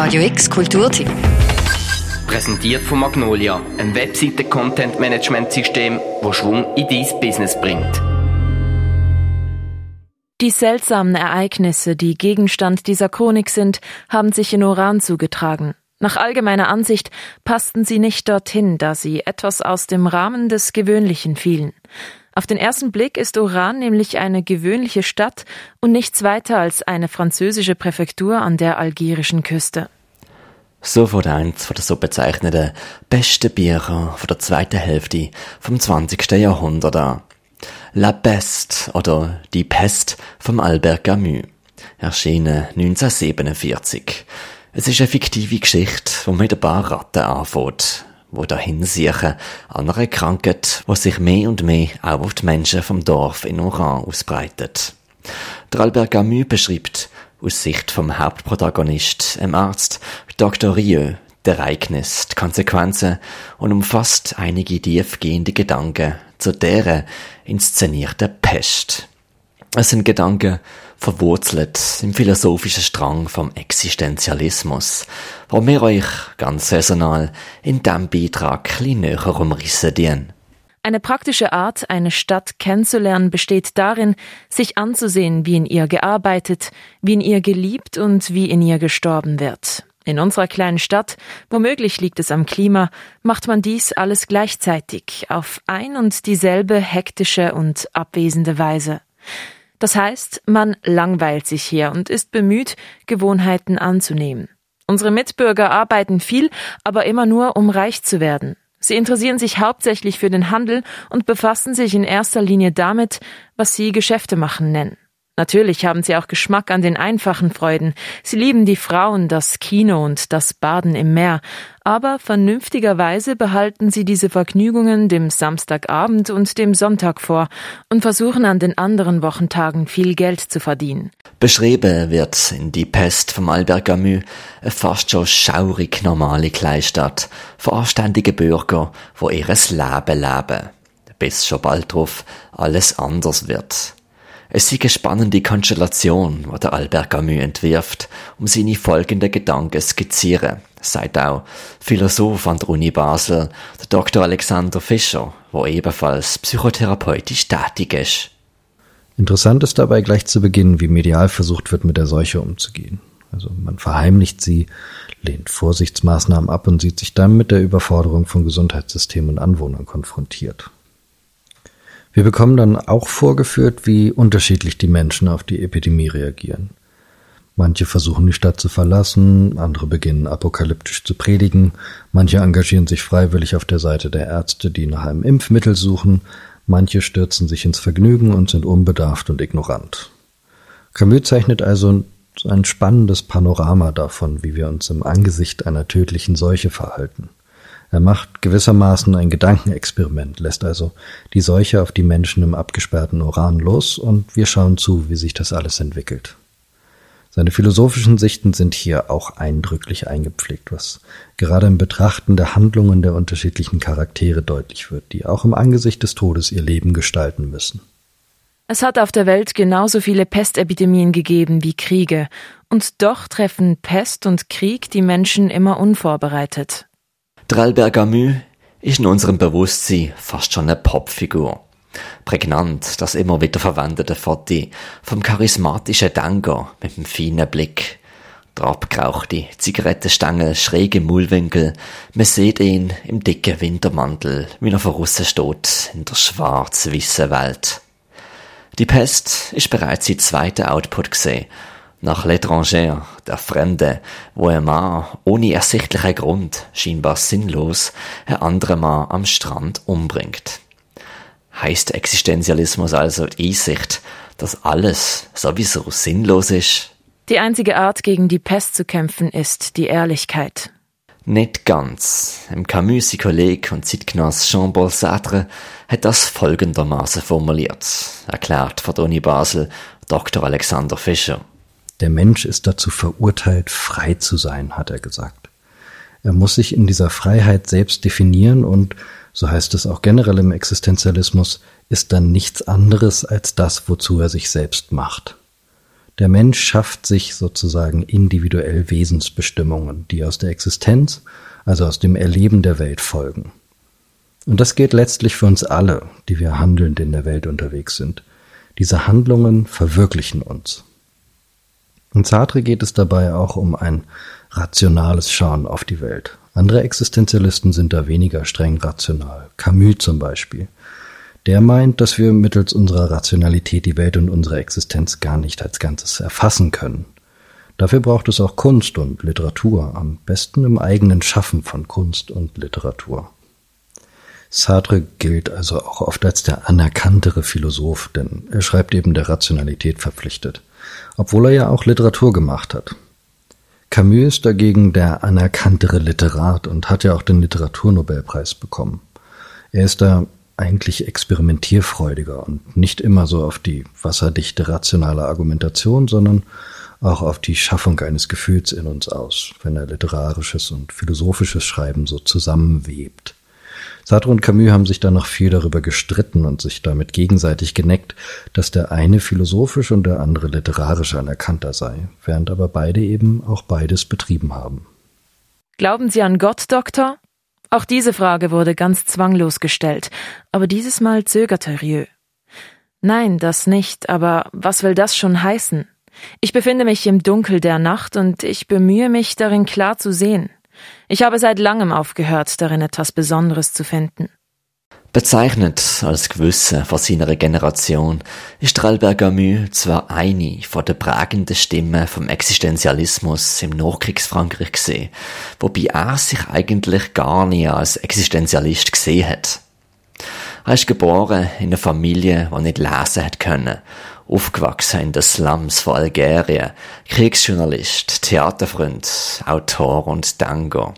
Radio X Kulturtipp. Präsentiert von Magnolia, ein Webseite-Content-Management-System, das Schwung in dein Business bringt. Die seltsamen Ereignisse, die Gegenstand dieser Chronik sind, haben sich in Oran zugetragen. Nach allgemeiner Ansicht passten sie nicht dorthin, da sie etwas aus dem Rahmen des Gewöhnlichen fielen. Auf den ersten Blick ist Oran nämlich eine gewöhnliche Stadt und nichts weiter als eine französische Präfektur an der algerischen Küste. So wurde eins von der so bezeichneten besten Bücher von der zweiten Hälfte vom 20. Jahrhundert an. La Peste oder Die Pest vom Albert Camus, erschienen 1947. Es ist eine fiktive Geschichte, wo mit ein paar Ratten anfängt, wo dahin siechen an einer Krankheit, die sich mehr und mehr auch auf die Menschen vom Dorf in Oran ausbreitet. Der Albert Camus beschreibt aus Sicht vom Hauptprotagonist, dem Arzt Dr. Rieu, das Ereignis, die Konsequenzen und umfasst einige tiefgehende Gedanken zu deren inszenierten Pest. Es sind Gedanken verwurzelt im philosophischen Strang vom Existenzialismus, wo wir euch ganz saisonal in diesem Beitrag ein näher umrissen dienen. Eine praktische Art, eine Stadt kennenzulernen, besteht darin, sich anzusehen, wie in ihr gearbeitet, wie in ihr geliebt und wie in ihr gestorben wird. In unserer kleinen Stadt, womöglich liegt es am Klima, macht man dies alles gleichzeitig auf ein und dieselbe hektische und abwesende Weise. Das heißt, man langweilt sich hier und ist bemüht, Gewohnheiten anzunehmen. Unsere Mitbürger arbeiten viel, aber immer nur, um reich zu werden. Sie interessieren sich hauptsächlich für den Handel und befassen sich in erster Linie damit, was sie Geschäfte machen nennen. Natürlich haben sie auch Geschmack an den einfachen Freuden. Sie lieben die Frauen, das Kino und das Baden im Meer. Aber vernünftigerweise behalten sie diese Vergnügungen dem Samstagabend und dem Sonntag vor und versuchen an den anderen Wochentagen viel Geld zu verdienen. Beschrieben wird in Die Pest vom Albert Camus eine fast schon schaurig normale Kleinstadt von anständigen Bürgern, wo ihres Leben leben. Bis schon bald drauf alles anders wird. Es ist eine spannende Konstellation, die der Albert Camus entwirft, um seine folgenden Gedanken zu skizzieren, sagt auch Philosoph an der Uni Basel, der Dr. Alexander Fischer, der ebenfalls psychotherapeutisch tätig ist. Interessant ist dabei gleich zu Beginn, wie medial versucht wird, mit der Seuche umzugehen. Also man verheimlicht sie, lehnt Vorsichtsmaßnahmen ab und sieht sich dann mit der Überforderung von Gesundheitssystem und Anwohnern konfrontiert. Wir bekommen dann auch vorgeführt, wie unterschiedlich die Menschen auf die Epidemie reagieren. Manche versuchen die Stadt zu verlassen, andere beginnen apokalyptisch zu predigen, manche engagieren sich freiwillig auf der Seite der Ärzte, die nach einem Impfmittel suchen, manche stürzen sich ins Vergnügen und sind unbedarft und ignorant. Camus zeichnet also ein spannendes Panorama davon, wie wir uns im Angesicht einer tödlichen Seuche verhalten. Er macht gewissermaßen ein Gedankenexperiment, lässt also die Seuche auf die Menschen im abgesperrten Uran los und wir schauen zu, wie sich das alles entwickelt. Seine philosophischen Sichten sind hier auch eindrücklich eingepflegt, was gerade im Betrachten der Handlungen der unterschiedlichen Charaktere deutlich wird, die auch im Angesicht des Todes ihr Leben gestalten müssen. Es hat auf der Welt genauso viele Pestepidemien gegeben wie Kriege, und doch treffen Pest und Krieg die Menschen immer unvorbereitet. Drellberg Camus ist in unserem Bewusstsein fast schon eine Popfigur. Prägnant das immer wieder verwendete Foto vom charismatischen Denker mit dem feinen Blick. Der abgerauchte Zigarettenstängel schräg im Mullwinkel. Man sieht ihn im dicken Wintermantel, wie er von steht in der schwarz-weißen Welt. Die Pest ist bereits sein zweiter Output gesehen nach L'étranger, der Fremde, wo ein Mann ohne ersichtlichen Grund, scheinbar sinnlos, ein anderer Mann am Strand umbringt. Heißt Existenzialismus also die Einsicht, dass alles sowieso sinnlos ist? Die einzige Art, gegen die Pest zu kämpfen, ist die Ehrlichkeit. Nicht ganz. Im Camus Kolleg und Zeitgenoss Jean-Paul Sartre hat das folgendermaßen formuliert, erklärt von der Uni Basel Dr. Alexander Fischer. Der Mensch ist dazu verurteilt, frei zu sein, hat er gesagt. Er muss sich in dieser Freiheit selbst definieren und, so heißt es auch generell im Existenzialismus, ist dann nichts anderes als das, wozu er sich selbst macht. Der Mensch schafft sich sozusagen individuell Wesensbestimmungen, die aus der Existenz, also aus dem Erleben der Welt folgen. Und das gilt letztlich für uns alle, die wir handelnd in der Welt unterwegs sind. Diese Handlungen verwirklichen uns. In Sartre geht es dabei auch um ein rationales Schauen auf die Welt. Andere Existenzialisten sind da weniger streng rational. Camus zum Beispiel. Der meint, dass wir mittels unserer Rationalität die Welt und unsere Existenz gar nicht als Ganzes erfassen können. Dafür braucht es auch Kunst und Literatur, am besten im eigenen Schaffen von Kunst und Literatur. Sartre gilt also auch oft als der anerkanntere Philosoph, denn er schreibt eben der Rationalität verpflichtet, obwohl er ja auch Literatur gemacht hat. Camus ist dagegen der anerkanntere Literat und hat ja auch den Literaturnobelpreis bekommen. Er ist da eigentlich experimentierfreudiger und nicht immer so auf die wasserdichte rationale Argumentation, sondern auch auf die Schaffung eines Gefühls in uns aus, wenn er literarisches und philosophisches Schreiben so zusammenwebt. Sartre und Camus haben sich dann noch viel darüber gestritten und sich damit gegenseitig geneckt, dass der eine philosophisch und der andere literarisch anerkannter sei, während aber beide eben auch beides betrieben haben. Glauben Sie an Gott, Doktor? Auch diese Frage wurde ganz zwanglos gestellt, aber dieses Mal zögerte Rieu. Nein, das nicht, aber was will das schon heißen? Ich befinde mich im Dunkel der Nacht und ich bemühe mich, darin klar zu sehen. Ich habe seit langem aufgehört, darin etwas Besonderes zu finden. Bezeichnet als Gewisse von seiner Generation ist Albert Camus zwar eine von der prägenden Stimmen vom Existenzialismus im Nachkriegsfrankreich gesehen, wobei er sich eigentlich gar nie als Existenzialist gesehen hat. Er ist geboren in einer Familie, die nicht lesen hat können, aufgewachsen in den Slums von Algerien, Kriegsjournalist, Theaterfreund, Autor und Tango.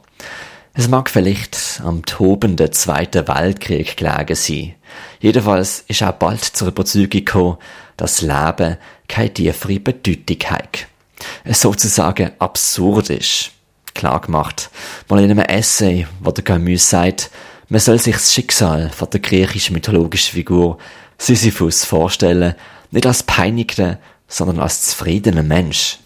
Es mag vielleicht am tobenden Zweiten Weltkrieg gelegen sein. Jedenfalls ist er bald zur Überzeugung gekommen, dass Leben keine tiefere Bedeutung hat. Es sozusagen absurd ist. Klar gemacht, mal in einem Essay, wo der Camus sagt, man soll sich das Schicksal von der griechisch-mythologischen Figur Sisyphus vorstellen, nicht als peinigten, sondern als zufriedenen Mensch.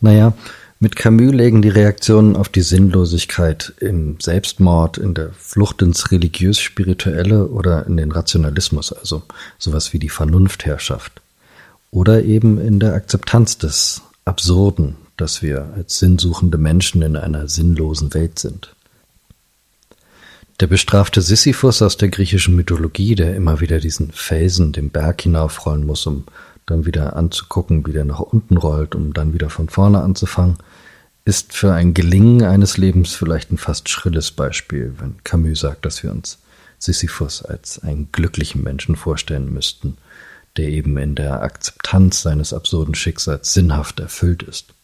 Naja, mit Camus legen die Reaktionen auf die Sinnlosigkeit im Selbstmord, in der Flucht ins religiös-spirituelle oder in den Rationalismus, also sowas wie die Vernunftherrschaft. Oder eben in der Akzeptanz des Absurden, dass wir als sinnsuchende Menschen in einer sinnlosen Welt sind. Der bestrafte Sisyphus aus der griechischen Mythologie, der immer wieder diesen Felsen den Berg hinaufrollen muss, um dann wieder anzugucken, wie der nach unten rollt, um dann wieder von vorne anzufangen, ist für ein Gelingen eines Lebens vielleicht ein fast schrilles Beispiel, wenn Camus sagt, dass wir uns Sisyphus als einen glücklichen Menschen vorstellen müssten, der eben in der Akzeptanz seines absurden Schicksals sinnhaft erfüllt ist.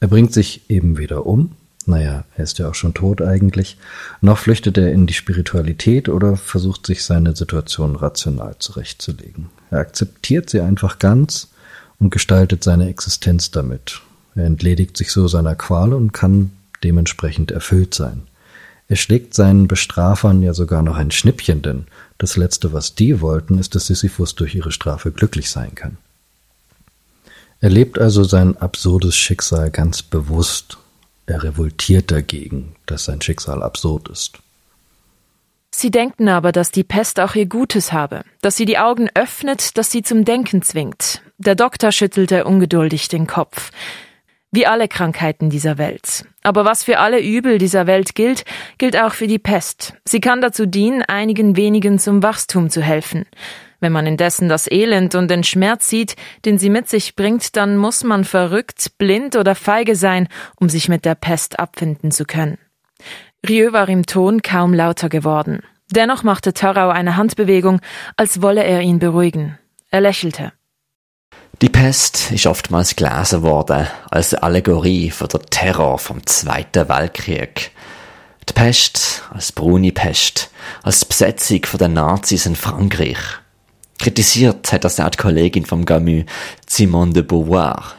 Er bringt sich eben weder um, naja, er ist ja auch schon tot eigentlich, noch flüchtet er in die Spiritualität oder versucht sich seine Situation rational zurechtzulegen. Er akzeptiert sie einfach ganz und gestaltet seine Existenz damit. Er entledigt sich so seiner Qual und kann dementsprechend erfüllt sein. Er schlägt seinen Bestrafern ja sogar noch ein Schnippchen, denn das Letzte, was die wollten, ist, dass Sisyphus durch ihre Strafe glücklich sein kann. Er lebt also sein absurdes Schicksal ganz bewusst. Er revoltiert dagegen, dass sein Schicksal absurd ist. Sie denken aber, dass die Pest auch ihr Gutes habe, dass sie die Augen öffnet, dass sie zum Denken zwingt. Der Doktor schüttelte ungeduldig den Kopf. Wie alle Krankheiten dieser Welt. Aber was für alle Übel dieser Welt gilt, gilt auch für die Pest. Sie kann dazu dienen, einigen wenigen zum Wachstum zu helfen. Wenn man indessen das Elend und den Schmerz sieht, den sie mit sich bringt, dann muss man verrückt, blind oder feige sein, um sich mit der Pest abfinden zu können. Rieu war im Ton kaum lauter geworden. Dennoch machte Thorau eine Handbewegung, als wolle er ihn beruhigen. Er lächelte. Die Pest ist oftmals gelesen worden als Allegorie für den Terror vom Zweiten Weltkrieg. Die Pest als braune Pest, als Besetzung von den Nazis in Frankreich. Kritisiert hat das auch die Kollegin vom Camus, Simone de Beauvoir.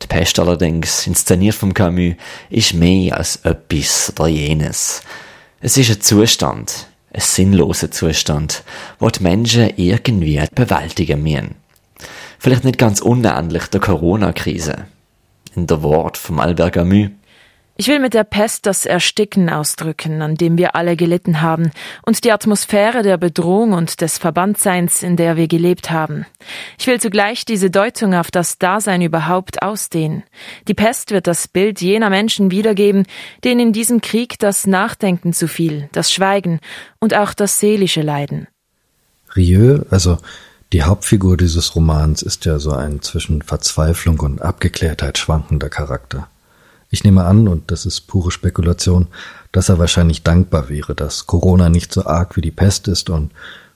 Die Pest allerdings, inszeniert vom Camus, ist mehr als etwas oder jenes. Es ist ein Zustand, ein sinnloser Zustand, wo die Menschen irgendwie bewältigen müssen. Vielleicht nicht ganz unähnlich der Corona-Krise. In der Wort vom Albert Camus. Ich will mit der Pest das Ersticken ausdrücken, an dem wir alle gelitten haben, und die Atmosphäre der Bedrohung und des Verbandseins, in der wir gelebt haben. Ich will zugleich diese Deutung auf das Dasein überhaupt ausdehnen. Die Pest wird das Bild jener Menschen wiedergeben, denen in diesem Krieg das Nachdenken zu viel, das Schweigen und auch das seelische Leiden. Rieu, also die Hauptfigur dieses Romans, ist ja so ein zwischen Verzweiflung und Abgeklärtheit schwankender Charakter. Ich nehme an, und das ist pure Spekulation, dass er wahrscheinlich dankbar wäre, dass Corona nicht so arg wie die Pest ist und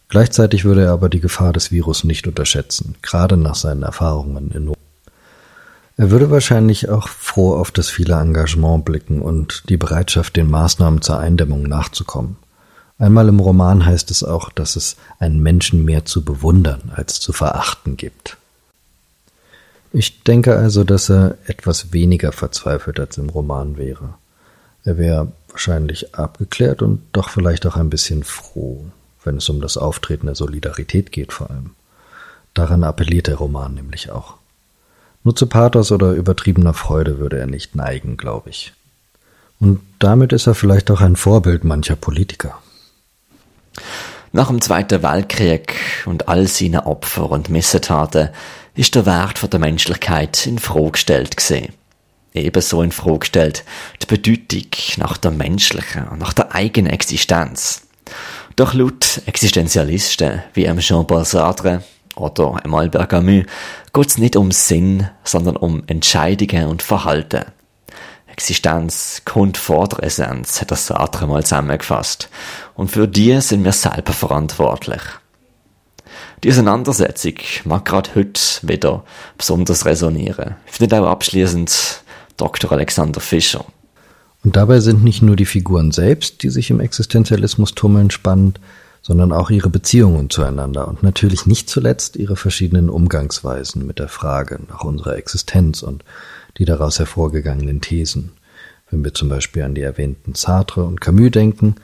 gleichzeitig würde er aber die Gefahr des Virus nicht unterschätzen, gerade nach seinen Erfahrungen in Not. Er würde wahrscheinlich auch froh auf das viele Engagement blicken und die Bereitschaft, den Maßnahmen zur Eindämmung nachzukommen. Einmal im Roman heißt es auch, dass es einen Menschen mehr zu bewundern als zu verachten gibt. Ich denke also, dass er etwas weniger verzweifelt als im Roman wäre. Er wäre wahrscheinlich abgeklärt und doch vielleicht auch ein bisschen froh, wenn es um das Auftreten der Solidarität geht vor allem. Daran appelliert der Roman nämlich auch. Nur zu Pathos oder übertriebener Freude würde er nicht neigen, glaube ich. Und damit ist er vielleicht auch ein Vorbild mancher Politiker. Nach dem Zweiten Weltkrieg und all seinen Opfer und Missetaten ist der Wert der Menschlichkeit in Frage gestellt gesehen. Ebenso in Frage gestellt die Bedeutung nach der menschlichen und nach der eigenen Existenz. Doch laut Existenzialisten wie Jean-Paul Sartre oder Albert Camus geht es nicht um Sinn, sondern um Entscheidungen und Verhalten. Existenz kommt vor der Essenz, hat das Sartre mal zusammengefasst. Und für die sind wir selber verantwortlich. Die Auseinandersetzung mag gerade heute wieder besonders resonieren. Findet auch abschließend Dr. Alexander Fischer. Und dabei sind nicht nur die Figuren selbst, die sich im Existenzialismus tummeln, spannend, sondern auch ihre Beziehungen zueinander und natürlich nicht zuletzt ihre verschiedenen Umgangsweisen mit der Frage nach unserer Existenz und die daraus hervorgegangenen Thesen. Wenn wir zum Beispiel an die erwähnten Sartre und Camus denken,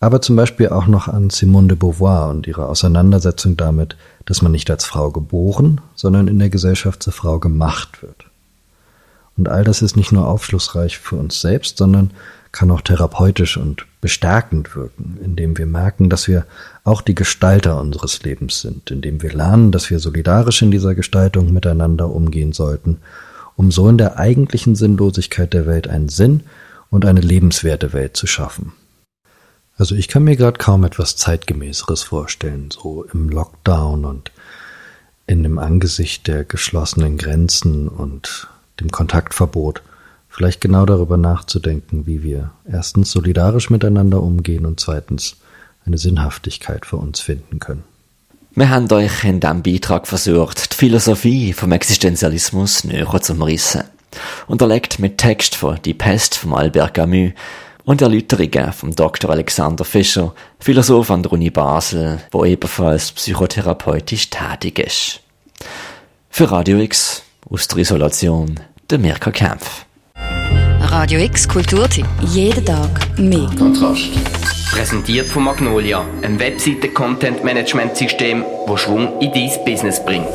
aber zum Beispiel auch noch an Simone de Beauvoir und ihre Auseinandersetzung damit, dass man nicht als Frau geboren, sondern in der Gesellschaft zur Frau gemacht wird. Und all das ist nicht nur aufschlussreich für uns selbst, sondern kann auch therapeutisch und bestärkend wirken, indem wir merken, dass wir auch die Gestalter unseres Lebens sind, indem wir lernen, dass wir solidarisch in dieser Gestaltung miteinander umgehen sollten, um so in der eigentlichen Sinnlosigkeit der Welt einen Sinn und eine lebenswerte Welt zu schaffen. Also ich kann mir gerade kaum etwas zeitgemäßeres vorstellen, so im Lockdown und in dem Angesicht der geschlossenen Grenzen und dem Kontaktverbot vielleicht genau darüber nachzudenken, wie wir erstens solidarisch miteinander umgehen und zweitens eine Sinnhaftigkeit für uns finden können. Wir haben euch in diesem Beitrag versucht, die Philosophie vom Existenzialismus näher zu rissen. Unterlegt mit Text von Die Pest von Albert Camus und Erläuterungen vom Dr. Alexander Fischer, Philosoph an der Uni Basel, wo ebenfalls psychotherapeutisch tätig ist. Für Radio X aus der Isolation, der Mirka Kempf. Radio X Kulturtipp. Jeden Tag mehr. Kontrast. Präsentiert von Magnolia, einem Webseiten-Content-Management-System, das Schwung in dein Business bringt.